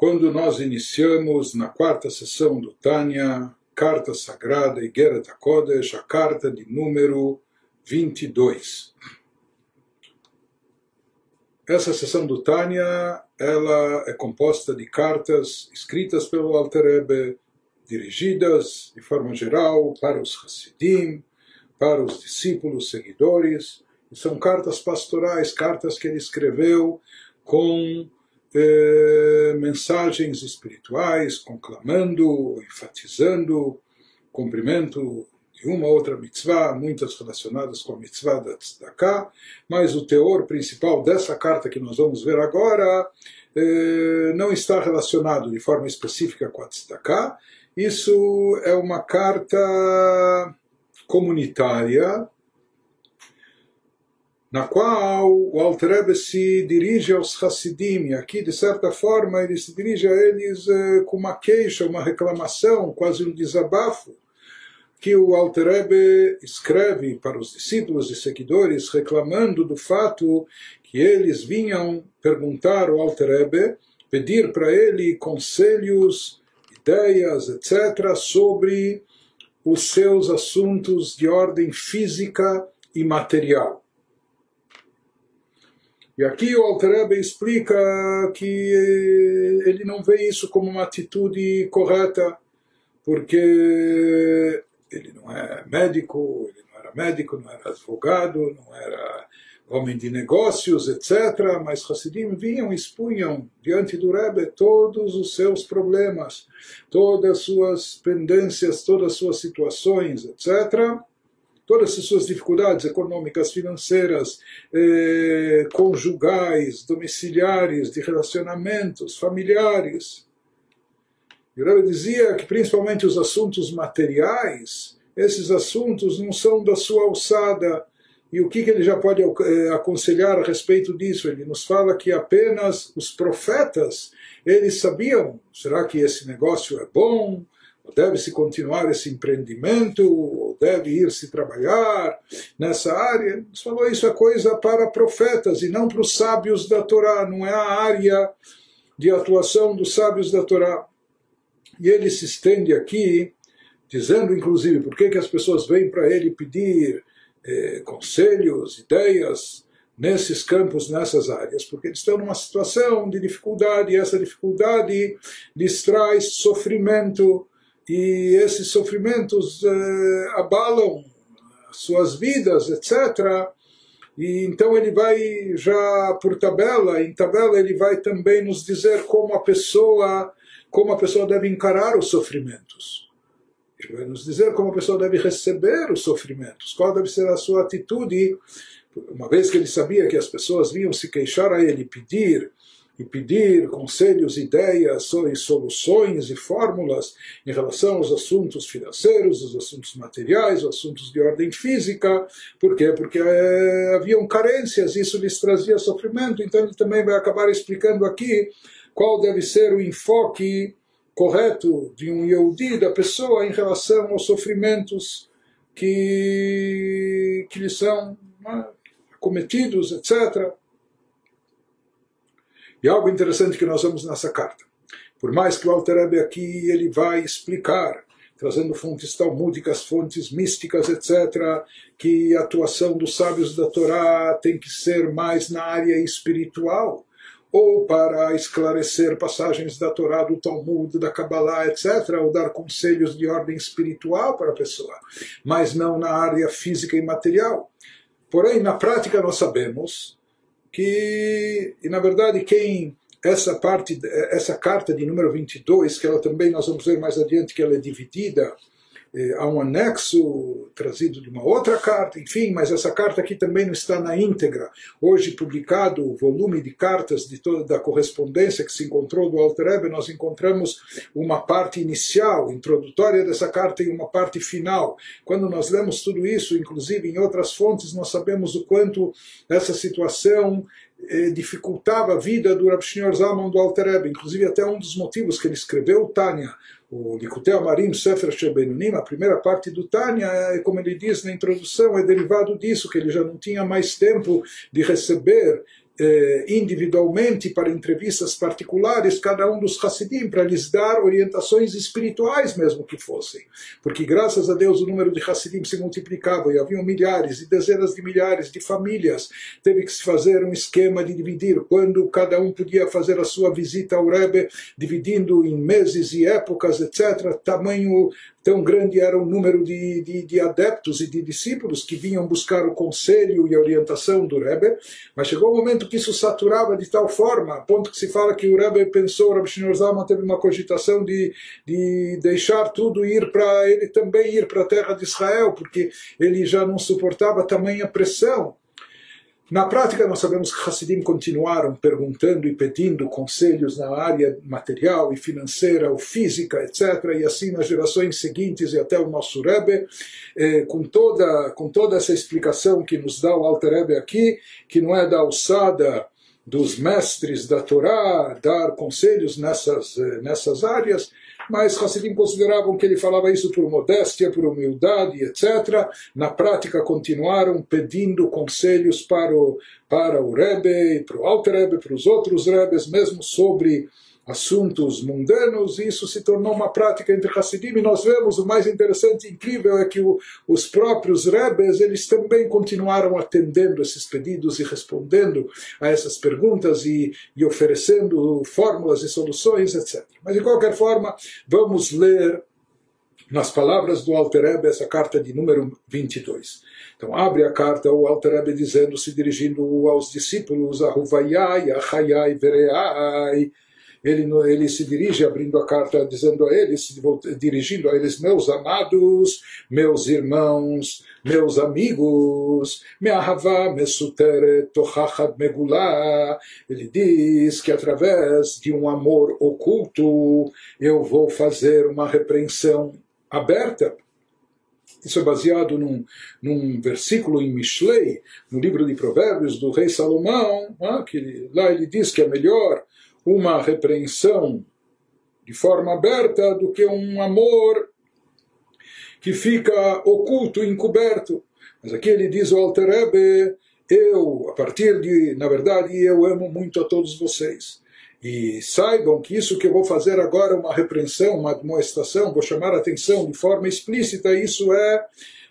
quando nós iniciamos na quarta sessão do Tânia, Carta Sagrada Igeret Kodesh, a carta de número 22. Essa sessão do Tânia, ela é composta de cartas escritas pelo Alter Rebbe, dirigidas de forma geral para os Hasidim, para os discípulos, seguidores, e são cartas pastorais, cartas que ele escreveu com eh, mensagens espirituais, conclamando, enfatizando cumprimento de uma ou outra mitzvah, muitas relacionadas com a mitzvah da tzedakah, mas o teor principal dessa carta que nós vamos ver agora eh, não está relacionado de forma específica com a tzedakah. Isso é uma carta comunitária na qual o Alter Rebbe se dirige aos Hassidim, e aqui, de certa forma, ele se dirige a eles eh, com uma queixa, uma reclamação, quase um desabafo, que o Alter Rebbe escreve para os discípulos e seguidores, reclamando do fato que eles vinham perguntar ao Alter Rebbe, pedir para ele conselhos, ideias, etc., sobre os seus assuntos de ordem física e material. E aqui o Alter explica que ele não vê isso como uma atitude correta, porque ele não é médico, ele não era médico, não era advogado, não era homem de negócios, etc. Mas Hassidim vinham e expunham diante do Rebbe todos os seus problemas, todas as suas pendências, todas as suas situações, etc todas as suas dificuldades econômicas, financeiras, eh, conjugais, domiciliares, de relacionamentos, familiares. E o dizia que principalmente os assuntos materiais, esses assuntos não são da sua alçada. E o que, que ele já pode eh, aconselhar a respeito disso? Ele nos fala que apenas os profetas, eles sabiam, será que esse negócio é bom? Deve-se continuar esse empreendimento? Deve ir-se trabalhar nessa área? Ele falou isso é coisa para profetas e não para os sábios da Torá, não é a área de atuação dos sábios da Torá. E ele se estende aqui, dizendo inclusive por que, que as pessoas vêm para ele pedir eh, conselhos, ideias nesses campos, nessas áreas, porque eles estão numa situação de dificuldade e essa dificuldade lhes traz sofrimento e esses sofrimentos eh, abalam suas vidas, etc. E então ele vai já por tabela, em tabela ele vai também nos dizer como a pessoa, como a pessoa deve encarar os sofrimentos. Ele vai nos dizer como a pessoa deve receber os sofrimentos, qual deve ser a sua atitude, uma vez que ele sabia que as pessoas vinham se queixar a ele, pedir e pedir conselhos, ideias, soluções e fórmulas em relação aos assuntos financeiros, os assuntos materiais, os assuntos de ordem física. Por quê? Porque é, haviam carências, isso lhes trazia sofrimento. Então ele também vai acabar explicando aqui qual deve ser o enfoque correto de um Yehudi, da pessoa, em relação aos sofrimentos que, que lhe são né, cometidos, etc. E algo interessante que nós vemos nessa carta. Por mais que o Alter aqui ele vai explicar, trazendo fontes talmúdicas, fontes místicas, etc., que a atuação dos sábios da Torá tem que ser mais na área espiritual, ou para esclarecer passagens da Torá, do Talmud, da Kabbalah, etc., ou dar conselhos de ordem espiritual para a pessoa, mas não na área física e material. Porém, na prática, nós sabemos que, e na verdade, quem essa parte, essa carta de número 22, que ela também nós vamos ver mais adiante que ela é dividida, há um anexo trazido de uma outra carta, enfim, mas essa carta aqui também não está na íntegra. Hoje publicado o volume de cartas de toda da correspondência que se encontrou do Alter Rebbe, nós encontramos uma parte inicial, introdutória dessa carta e uma parte final. Quando nós lemos tudo isso, inclusive em outras fontes, nós sabemos o quanto essa situação dificultava a vida do Rav Shneur Zalman do Alter. Inclusive, até um dos motivos que ele escreveu o Tânia, o Likutei Amarim Sefer Shebenunim, a primeira parte do Tânia, é, como ele diz na introdução, é derivado disso, que ele já não tinha mais tempo de receber eh, individualmente para entrevistas particulares cada um dos Hassidim para lhes dar orientações espirituais mesmo que fossem. Porque graças a Deus o número de Hassidim se multiplicava e haviam milhares e dezenas de milhares de famílias. Teve que se fazer um esquema de dividir quando cada um podia fazer a sua visita ao Rebbe, dividindo em meses e épocas, etc. Tamanho tão grande era o número de, de, de, adeptos e de discípulos que vinham buscar o conselho e a orientação do Rebbe, mas chegou um momento que isso saturava de tal forma, a ponto que se fala que o Rebbe pensou, o Rebbe Shneur Zalman teve uma cogitação de, de deixar tudo ir para ele também ir para a terra de Israel, porque ele já não suportava tamanha pressão. Na prática, nós sabemos que Hassidim continuaram perguntando e pedindo conselhos na área material e financeira, ou física, etc. E assim nas gerações seguintes e até o nosso Rebbe, eh, com, toda, com toda essa explicação que nos dá o Alter Rebbe aqui, que não é da alçada dos mestres da Torá, dar conselhos nessas, eh, nessas áreas, mas Hassidim consideravam que ele falava isso por modéstia, por humildade, etc. Na prática, continuaram pedindo conselhos para o, para o Rebbe, para o Alter Rebbe, para os outros Rebes, mesmo sobre assuntos mundanos, e isso se tornou uma prática entre Hassidim, e nós vemos o mais interessante e incrível é que o, os próprios Rebes, eles também continuaram atendendo esses pedidos e respondendo a essas perguntas e, e oferecendo fórmulas e soluções, etc. Mas de qualquer forma, vamos ler nas palavras do Alter Rebbe, essa carta de número 22. Então abre a carta o Alter Rebbe dizendo, se dirigindo aos discípulos, a Huvayai, a Hayai, Vereai, ele, ele se dirige abrindo a carta dizendo a eles, dirigindo a eles, meus amados, meus irmãos, meus amigos, me'ahava mesuteret tochachad megulá. Ele diz que através de um amor oculto eu vou fazer uma repreensão aberta isso é baseado num, num versículo em Mishlei, no livro de Provérbios do rei Salomão, ah, que lá ele diz que é melhor uma repreensão de forma aberta do que um amor que fica oculto, encoberto. Mas aqui ele diz o Alter Rebbe, eu, a partir de, na verdade, eu amo muito a todos vocês. E saibam que isso que eu vou fazer agora é uma repreensão, uma admoestação, vou chamar a atenção de forma explícita, isso é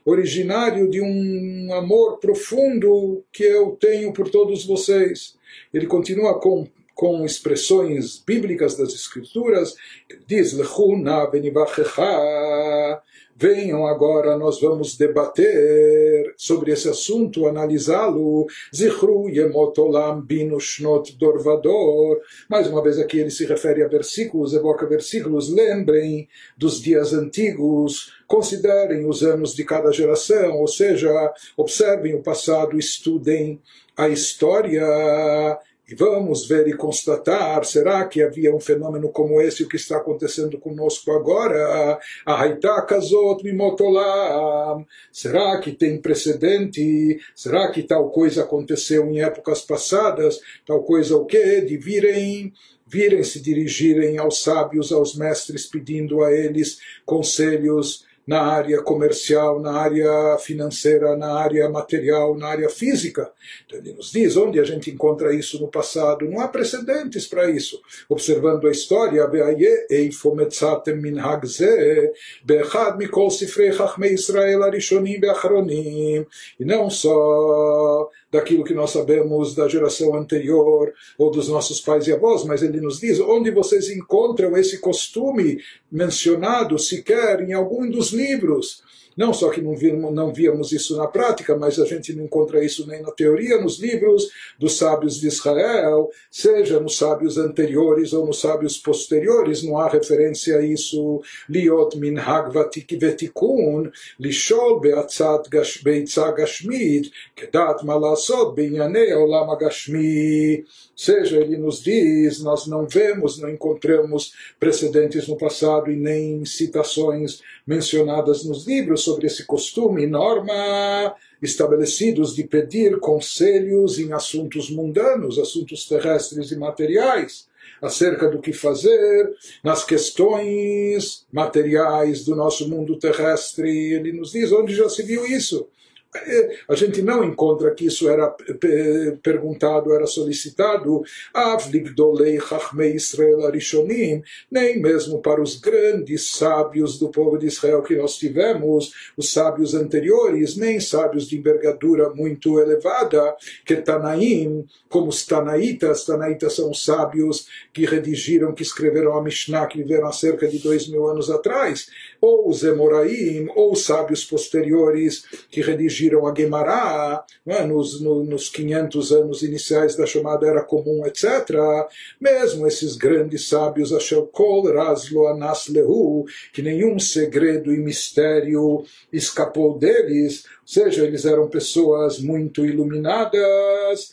originário de um amor profundo que eu tenho por todos vocês. Ele continua com com expressões bíblicas das Escrituras, diz: Lechuna benivachecha. Venham agora, nós vamos debater sobre esse assunto, analisá-lo. Zichru yemotolam binushnot dorvador. Mais uma vez aqui ele se refere a versículos, evoca versículos. Lembrem dos dias antigos, considerem os anos de cada geração, ou seja, observem o passado, estudem a história e vamos ver e constatar, será que havia um fenômeno como esse, o que está acontecendo conosco agora? A Haitá Kazot Mimotolam. Será que tem precedente? Será que tal coisa aconteceu em épocas passadas? Tal coisa o quê? De virem virem se dirigirem aos sábios, aos mestres, pedindo a eles conselhos na área comercial, na área financeira, na área material, na área física. Então ele nos diz onde a gente encontra isso no passado. Não há precedentes para isso. Observando a história, e não só daquilo que nós sabemos da geração anterior ou dos nossos pais e avós, mas ele nos diz onde vocês encontram esse costume mencionado sequer em algum dos livros. Não só que não víamos, não víamos isso na prática, mas a gente não encontra isso nem na teoria, nos livros dos sábios de Israel, seja nos sábios anteriores ou nos sábios posteriores, não há referência a isso. Liot vetikun, lishol kedat malasot. Seja, ele nos diz, nós não vemos, não encontramos precedentes no passado e nem citações mencionadas nos livros sobre esse costume e norma estabelecidos de pedir conselhos em assuntos mundanos, assuntos terrestres e materiais, acerca do que fazer nas questões materiais do nosso mundo terrestre. Ele nos diz onde já se viu isso. A gente não encontra que isso era perguntado, era solicitado, Israel Arishonim, nem mesmo para os grandes sábios do povo de Israel que nós tivemos, os sábios anteriores, nem sábios de envergadura muito elevada, que Tanaim, como os Tanaitas, Tanaitas são sábios que redigiram, que escreveram a Mishnah, que viveram há cerca de dois mil anos atrás, ou os Emoraim, ou os sábios posteriores que redigiram a Gemara é? nos, no, nos 500 anos iniciais da chamada Era Comum, etc. Mesmo esses grandes sábios, Asher Kol Raslo Anas Lehu, que nenhum segredo e mistério escapou deles, ou seja, eles eram pessoas muito iluminadas,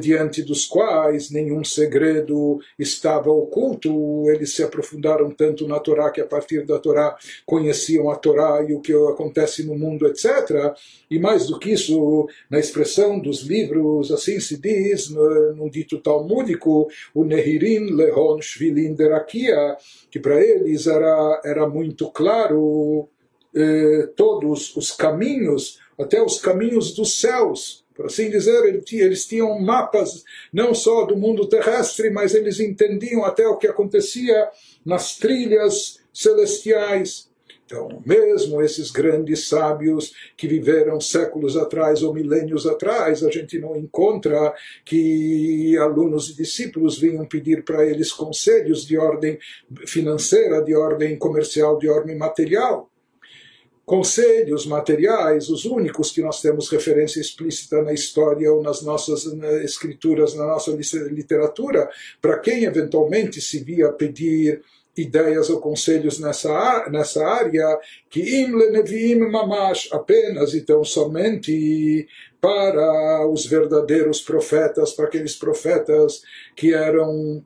diante dos quais nenhum segredo estava oculto. Eles se aprofundaram tanto na Torá que a partir da Torá conheciam a Torá e o que acontece no mundo, etc. E mais do que isso, na expressão dos livros, assim se diz, no dito talmúdico, o Nehirin Lehon Shvilin Derakia, que para eles era, era muito claro eh, todos os caminhos, até os caminhos dos céus por assim dizer, eles tinham mapas não só do mundo terrestre, mas eles entendiam até o que acontecia nas trilhas celestiais. Então, mesmo esses grandes sábios que viveram séculos atrás ou milênios atrás, a gente não encontra que alunos e discípulos vinham pedir para eles conselhos de ordem financeira, de ordem comercial, de ordem material conselhos materiais, os únicos que nós temos referência explícita na história ou nas nossas escrituras, na nossa literatura, para quem eventualmente se via pedir ideias ou conselhos nessa, nessa área, que im lenevim mamash, apenas então somente para os verdadeiros profetas, para aqueles profetas que eram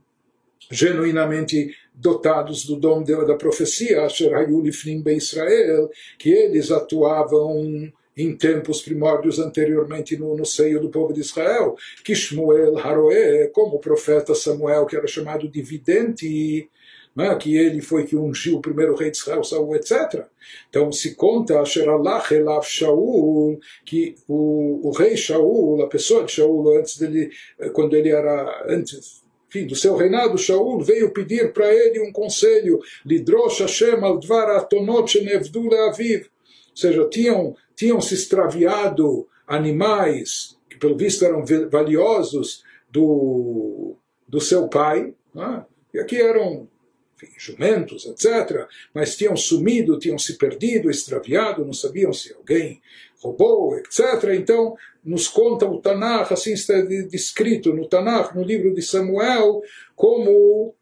genuinamente dotados do dom da profecia, Asher Hayulifnim Be Israel, que eles atuavam em tempos primórdios anteriormente no, no, seio do povo de Israel, que Shmuel Haroé, como o profeta Samuel, que era chamado de vidente, né, que ele foi que ungiu o primeiro rei de Israel, Saul, etc. Então se conta Shaul, que o, o rei Shaul, a pessoa de Shaul, antes dele, quando ele era, antes do seu reinado, Shaul veio pedir para ele um conselho, Lidrosh Hashem al dvar atonot shenevdu leaviv. Ou seja, tinham, tinham se extraviado animais que pelo visto eram valiosos do, do seu pai, né? e aqui eram enfim, jumentos, etc., mas tinham sumido, tinham se perdido, extraviado, não sabiam se alguém roubou, etc. Então, nos conta o Tanakh, assim está descrito no Tanakh, no livro de Samuel, como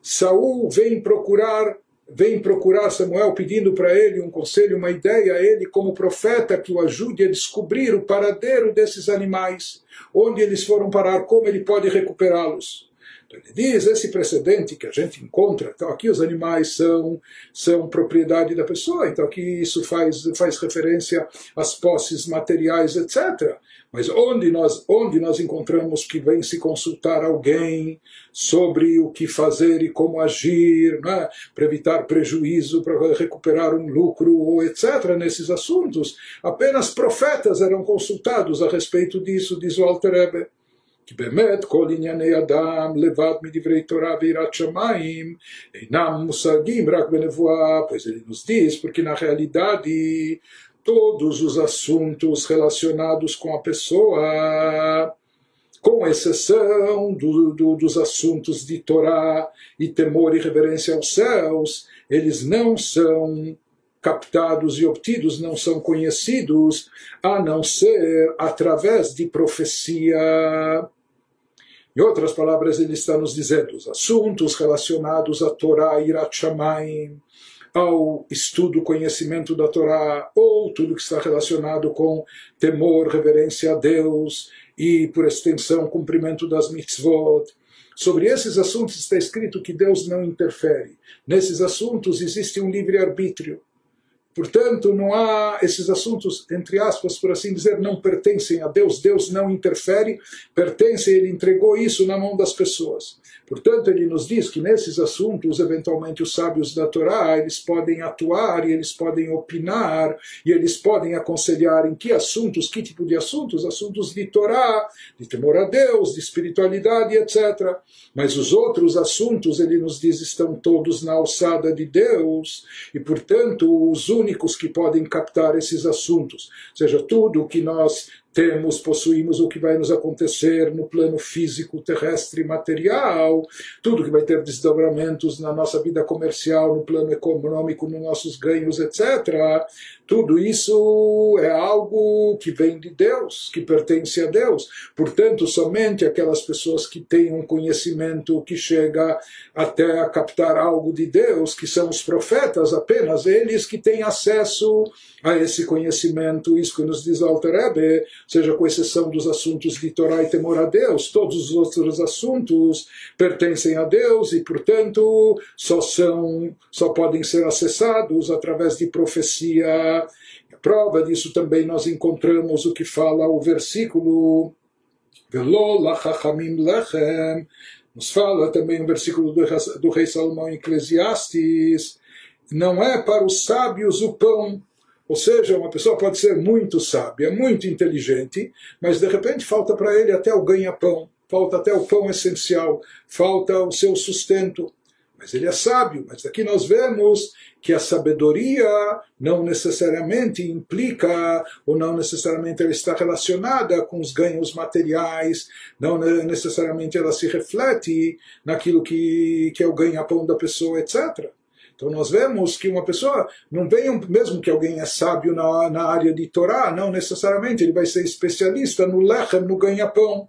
Saul vem procurar vem procurar Samuel pedindo para ele um conselho, uma ideia a ele como profeta que o ajude a descobrir o paradeiro desses animais, onde eles foram parar, como ele pode recuperá-los. Ele diz, esse precedente que a gente encontra, então aqui os animais são, são propriedade da pessoa, então aqui isso faz, faz referência às posses materiais, etc. Mas onde nós, onde nós encontramos que vem se consultar alguém sobre o que fazer e como agir, é? para evitar prejuízo, para recuperar um lucro, ou etc., nesses assuntos, apenas profetas eram consultados a respeito disso, diz o Alter Rebbe. כי באמת כל ענייני אדם לבד מדברי תורה ויראת שמיים אינם מושגים רק בנבואה, pois ele nos diz, porque na realidade todos os assuntos relacionados com a pessoa, com exceção do, do, dos assuntos de Torá e temor e reverência aos céus, eles não são captados e obtidos, não são conhecidos, a não ser através de profecia. Em outras palavras, ele está nos dizendo os assuntos relacionados à Torá e Shamayim, ao estudo, conhecimento da Torá, ou tudo que está relacionado com temor, reverência a Deus e, por extensão, cumprimento das mitzvot. Sobre esses assuntos está escrito que Deus não interfere. Nesses assuntos existe um livre-arbítrio. Portanto, não há esses assuntos, entre aspas, por assim dizer, não pertencem a Deus. Deus não interfere, pertence, ele entregou isso na mão das pessoas. Portanto, ele nos diz que nesses assuntos, eventualmente, os sábios da Torá, eles podem atuar e eles podem opinar e eles podem aconselhar em que assuntos, que tipo de assuntos, assuntos de Torá, de temor a Deus, de espiritualidade, etc. Mas os outros assuntos, ele nos diz, estão todos na alçada de Deus e, portanto, os únicos que podem captar esses assuntos, seja tudo o que nós temos, possuímos o que vai nos acontecer no plano físico, terrestre, material, tudo que vai ter desdobramentos na nossa vida comercial, no plano econômico, nos nossos ganhos, etc. Tudo isso é algo que vem de Deus, que pertence a Deus. Portanto, somente aquelas pessoas que têm um conhecimento que chega até a captar algo de Deus, que são os profetas, apenas eles que têm acesso a esse conhecimento. Isso que nos diz Alter Rebbe, seja com exceção dos assuntos de Torá e temor a Deus, todos os outros assuntos pertencem a Deus e, portanto, só são, só podem ser acessados através de profecia. A prova disso também nós encontramos o que fala o versículo nos fala também o versículo do, do rei Salomão em Eclesiastes, não é para os sábios o pão, ou seja, uma pessoa pode ser muito sábia, muito inteligente, mas de repente falta para ele até o ganha-pão, falta até o pão essencial, falta o seu sustento. Mas ele é sábio, mas daqui nós vemos que a sabedoria não necessariamente implica ou não necessariamente ela está relacionada com os ganhos materiais, não necessariamente ela se reflete naquilo que, que é o ganha-pão da pessoa, etc. Então nós vemos que uma pessoa não vem, mesmo que alguém é sábio na, na área de Torá, não necessariamente ele vai ser especialista no lechem, no ganha-pão.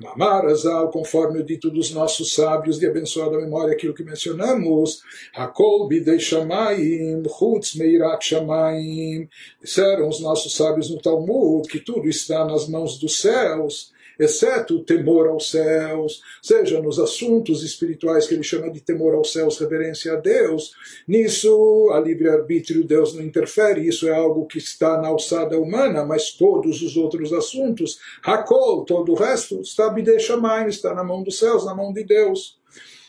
Mamarazal, conforme o dito dos nossos sábios de abençoada memória, aquilo que mencionamos, Hakol bidei shamayim, chutz meirat shamayim, disseram os nossos sábios no Talmud que tudo está nas mãos dos céus, exceto o temor aos céus, seja nos assuntos espirituais que ele chama de temor aos céus, reverência a Deus, nisso a livre-arbítrio Deus não interfere, isso é algo que está na alçada humana, mas todos os outros assuntos, Hakol, todo o resto, está Bideshamayim, está na mão dos céus, na mão de Deus.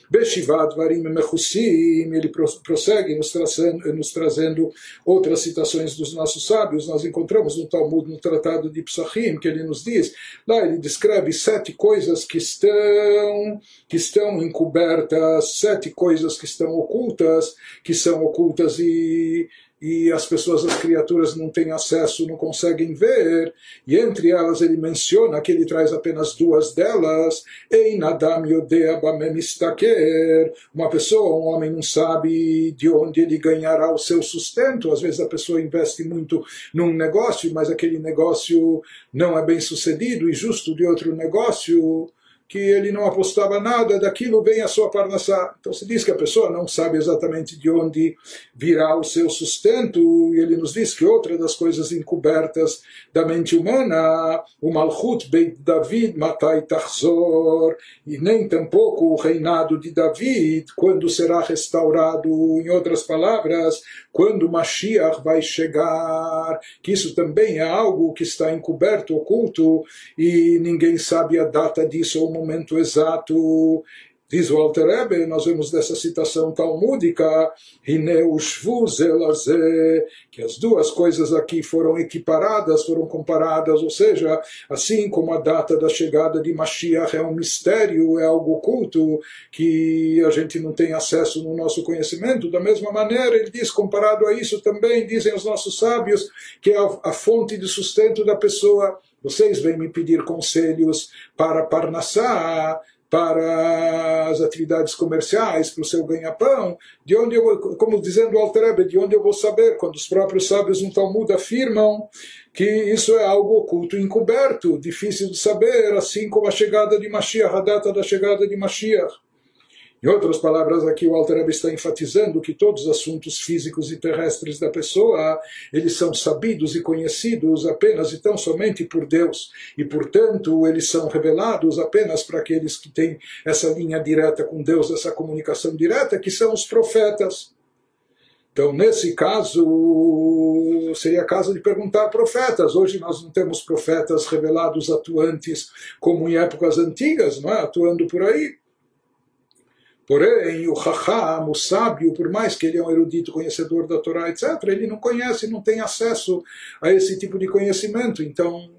Beshivat Varim Mechussim, ele prossegue nos trazendo, nos trazendo outras citações dos nossos sábios. Nós encontramos no Talmud, no Tratado de Psachim, que ele nos diz, lá ele descreve sete coisas que estão, que estão encobertas, sete coisas que estão ocultas, que são ocultas e e as pessoas, as criaturas não têm acesso, não conseguem ver, e entre elas ele menciona que ele traz apenas duas delas, Einadam Yodea Bamemistaker, uma pessoa, um homem não sabe de onde ele ganhará o seu sustento, às vezes a pessoa investe muito num negócio, mas aquele negócio não é bem sucedido, e justo de outro negócio, que ele não apostava nada, daquilo vem a sua parnassá. Então se diz que a pessoa não sabe exatamente de onde virá o seu sustento, e ele nos diz que outra das coisas encobertas da mente humana, o Malchut Beit David Matai Tachzor, e nem tampouco o reinado de David, quando será restaurado, em outras palavras, quando Mashiach vai chegar, que isso também é algo que está encoberto, oculto, e ninguém sabe a data disso ou momento exato. Diz o Alter Rebbe, nós vemos dessa citação talmúdica, que as duas coisas aqui foram equiparadas, foram comparadas, ou seja, assim como a data da chegada de Mashiach é um mistério, é algo oculto, que a gente não tem acesso no nosso conhecimento, da mesma maneira, ele diz, comparado a isso também, dizem os nossos sábios, que é a fonte de sustento da pessoa vocês vêm me pedir conselhos para Parnassá, para as atividades comerciais, para o seu ganha-pão, de onde eu, como dizendo o Alter de onde eu vou saber, quando os próprios sábios no Talmud afirmam que isso é algo oculto, encoberto, difícil de saber, assim como a chegada de Mashiach, a data da chegada de Mashiach. Em outras palavras, aqui o Alter está enfatizando que todos os assuntos físicos e terrestres da pessoa, eles são sabidos e conhecidos apenas e tão somente por Deus. E, portanto, eles são revelados apenas para aqueles que têm essa linha direta com Deus, essa comunicação direta, que são os profetas. Então, nesse caso, seria caso de perguntar profetas. Hoje nós não temos profetas revelados atuantes como em épocas antigas, não é? atuando por aí. Porém, o Raham, o sábio, por mais que ele é um erudito conhecedor da Torá, etc., ele não conhece, não tem acesso a esse tipo de conhecimento. Então,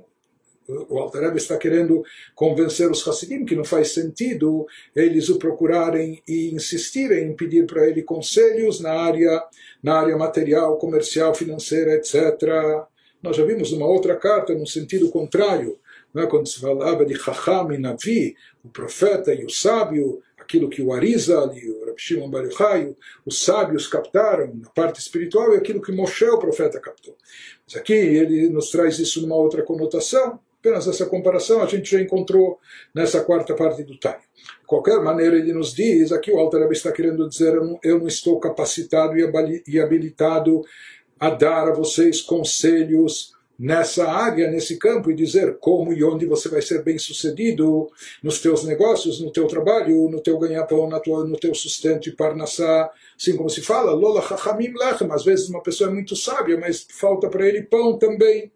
o Alter está querendo convencer os Hassidim que não faz sentido eles o procurarem e insistirem em pedir para ele conselhos na área, na área material, comercial, financeira, etc. Nós já vimos uma outra carta no sentido contrário, é? quando se falava de Chacham e Navi, o profeta e o sábio, aquilo que o Arizal e o Rabi Shimon Bar os sábios captaram na parte espiritual e aquilo que Moshe, o profeta, captou. Mas aqui ele nos traz isso numa outra conotação, Apenas essa comparação a gente já encontrou nessa quarta parte do Tânia. De qualquer maneira, ele nos diz, aqui o Alter está querendo dizer, eu não, eu não estou capacitado e habilitado a dar a vocês conselhos nessa área, nesse campo, e dizer como e onde você vai ser bem sucedido nos teus negócios, no teu trabalho, no teu ganha-pão, no teu sustento e parnassá, assim como se fala, lola chachamim lechem, às vezes uma pessoa é muito sábia, mas falta para ele pão também.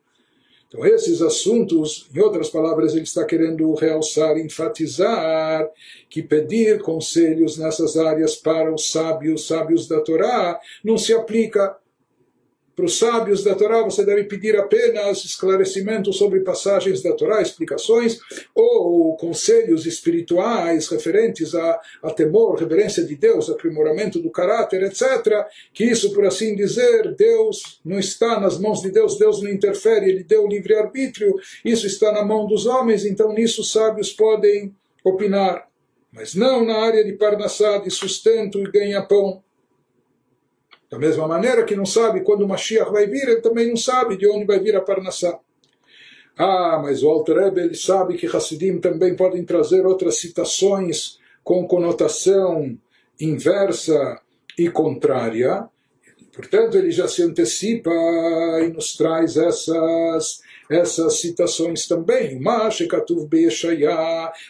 Então, esses assuntos, em outras palavras, ele está querendo realçar, enfatizar que pedir conselhos nessas áreas para os sábios, sábios da Torá, não se aplica para os sábios da Torá, você deve pedir apenas esclarecimentos sobre passagens da Torá, explicações, ou conselhos espirituais referentes a, a temor, reverência de Deus, aprimoramento do caráter, etc. Que isso, por assim dizer, Deus não está nas mãos de Deus, Deus não interfere, Ele deu livre-arbítrio, isso está na mão dos homens, então nisso os sábios podem opinar. Mas não na área de parnassá, de sustento e ganha-pão. Da mesma maneira que não sabe quando o Mashiach vai vir, ele também não sabe de onde vai vir a Parnassá. Ah, mas o Alter Rebbe, ele sabe que Hassidim também podem trazer outras citações com conotação inversa e contrária. Portanto, ele já se antecipa e nos traz essas essas citações também.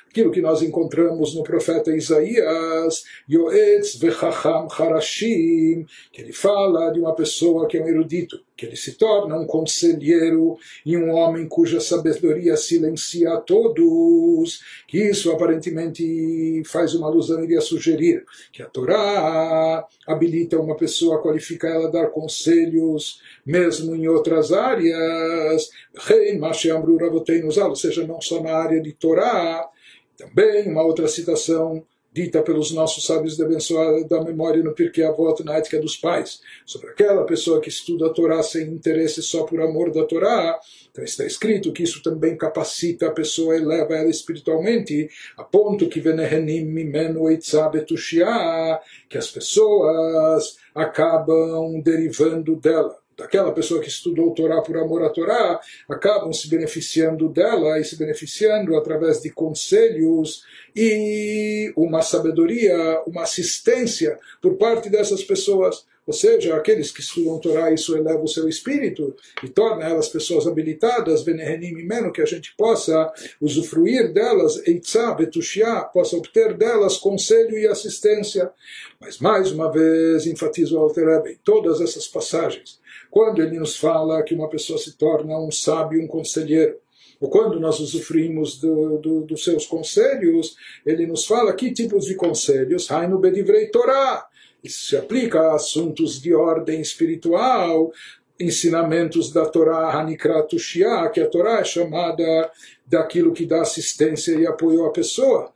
Aquilo que nós encontramos no profeta Isaías, Yoetz Vechacham Harashim, que ele fala de uma pessoa que é um erudito, que ele se torna um conselheiro e um homem cuja sabedoria silencia a todos, que isso aparentemente faz uma alusão, iria sugerir que a Torá habilita uma pessoa, qualifica ela a dar conselhos, mesmo em outras áreas, ou seja, não só na área de Torá, também uma outra citação dita pelos nossos sábios de abençoada da memória no Pirkei Avot, na ética dos pais, sobre aquela pessoa que estuda a Torá sem interesse só por amor da Torá, então está escrito que isso também capacita a pessoa e leva ela espiritualmente, a ponto que venehenim mimenu que as pessoas acabam derivando dela daquela pessoa que estudou Torá por amor à Torá, acabam se beneficiando dela e se beneficiando através de conselhos e uma sabedoria, uma assistência por parte dessas pessoas. Ou seja, aqueles que estudam Torá, isso eleva o seu espírito e torna elas pessoas habilitadas, venehenim que a gente possa usufruir delas, eitzá, betushia, possa obter delas conselho e assistência. Mas mais uma vez, enfatizo o Alter todas essas passagens quando ele nos fala que uma pessoa se torna um sábio, um conselheiro, ou quando nós usufruímos do, do, dos seus conselhos, ele nos fala que tipos de conselhos? Hainu Bedivrei Torah. Isso se aplica a assuntos de ordem espiritual, ensinamentos da Torá Hanikrat que a Torá é chamada daquilo que dá assistência e apoio à pessoa.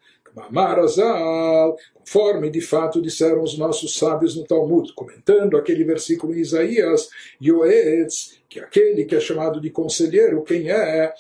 Marazal, de fato disseram os nossos sábios no Talmud, comentando aquele versículo em Isaías, Yoetz, que é aquele que é chamado de conselheiro, quem é?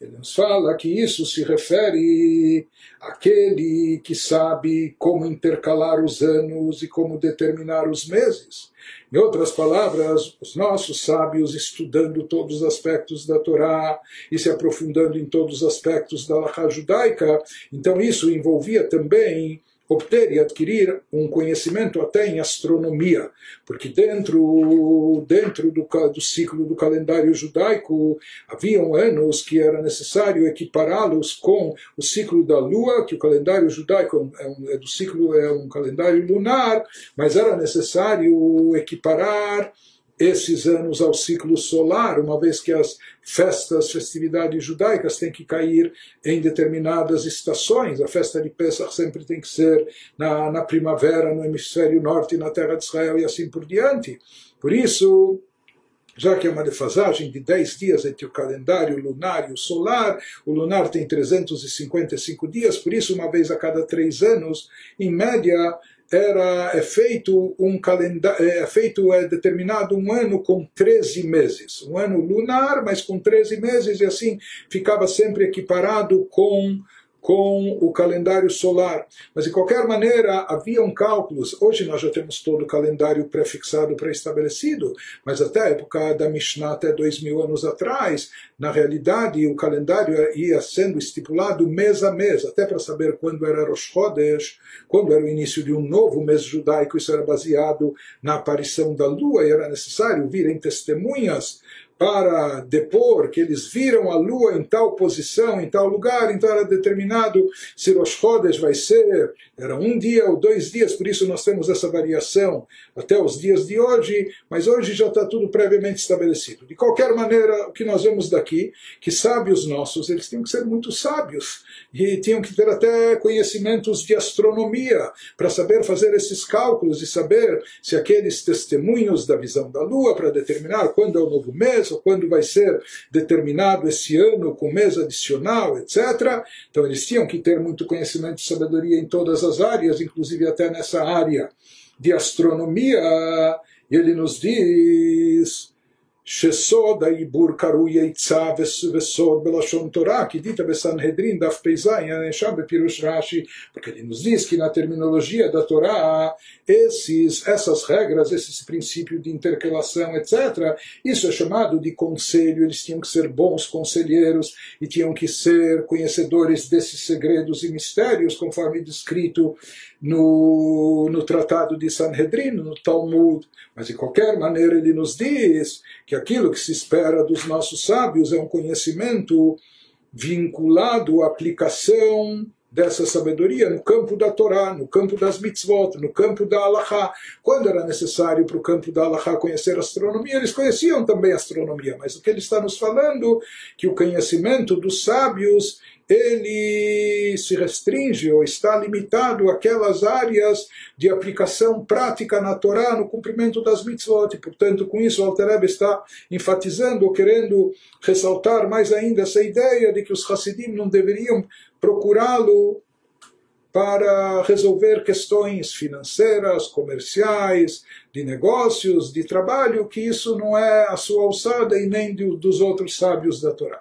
Ele nos fala que isso se refere àquele que sabe como intercalar os anos e como determinar os meses. Em outras palavras, os nossos sábios estudando todos os aspectos da Torá e se aprofundando em todos os aspectos da Laha judaica, então isso envolvia também obter e adquirir um conhecimento até em astronomia, porque dentro, dentro do, do ciclo do calendário judaico haviam anos que era necessário equipará-los com o ciclo da lua, que o calendário judaico é, um, é do ciclo é um calendário lunar, mas era necessário equiparar esses anos ao ciclo solar, uma vez que as festas, festividades judaicas têm que cair em determinadas estações. A festa de Pesach sempre tem que ser na, na primavera, no hemisfério norte, na terra de Israel e assim por diante. Por isso, já que é uma defasagem de 10 dias entre o calendário lunar e o solar, o lunar tem 355 dias, por isso, uma vez a cada três anos, em média, era é feito um calendário, é feito é determinado um ano com 13 meses, um ano lunar, mas com 13 meses e assim ficava sempre equiparado com com o calendário solar. Mas, de qualquer maneira, haviam cálculos. Hoje nós já temos todo o calendário prefixado, pré-estabelecido, mas até a época da Mishnah, até dois mil anos atrás, na realidade, o calendário ia sendo estipulado mês a mês, até para saber quando era Rosh Chodesh, quando era o início de um novo mês judaico. Isso era baseado na aparição da lua e era necessário virem testemunhas para depor que eles viram a lua em tal posição, em tal lugar, então era determinado se Rosh Chodesh vai ser, era um dia ou dois dias, por isso nós temos essa variação até os dias de hoje, mas hoje já está tudo previamente estabelecido. De qualquer maneira, o que nós vemos daqui, que sábios nossos, eles tinham que ser muito sábios, e tinham que ter até conhecimentos de astronomia, para saber fazer esses cálculos e saber se aqueles testemunhos da visão da lua, para determinar quando é o novo mês, ou quando vai ser determinado esse ano com mês adicional, etc. Então eles tinham que ter muito conhecimento e sabedoria em todas as áreas, inclusive até nessa área de astronomia. E ele nos diz שסוד העיבור קרוי עצה וסוד בלשון תורה, כי דיתא בסנהדרין דף פ"ז, הנאשם בפירוש רש"י, porque ele nos diz que na terminologia da Torá, esses, essas regras, esse princípio de intercalação, etc., isso é chamado de conselho, eles tinham que ser bons conselheiros e tinham que ser conhecedores desses segredos e mistérios, conforme descrito no, no Tratado de Sanhedrin, no Talmud. Mas, de qualquer maneira, ele nos diz que aquilo que se espera dos nossos sábios é um conhecimento vinculado à aplicação dessa sabedoria no campo da Torá, no campo das mitzvot, no campo da Allahá. Quando era necessário para o campo da Allahá conhecer astronomia, eles conheciam também astronomia, mas o que ele está nos falando que o conhecimento dos sábios ele se restringe ou está limitado àquelas áreas de aplicação prática na Torá, no cumprimento das mitzvot. E, portanto, com isso, Alter está enfatizando ou querendo ressaltar mais ainda essa ideia de que os Hassidim não deveriam procurá-lo para resolver questões financeiras, comerciais, de negócios, de trabalho, que isso não é a sua alçada e nem dos outros sábios da Torá.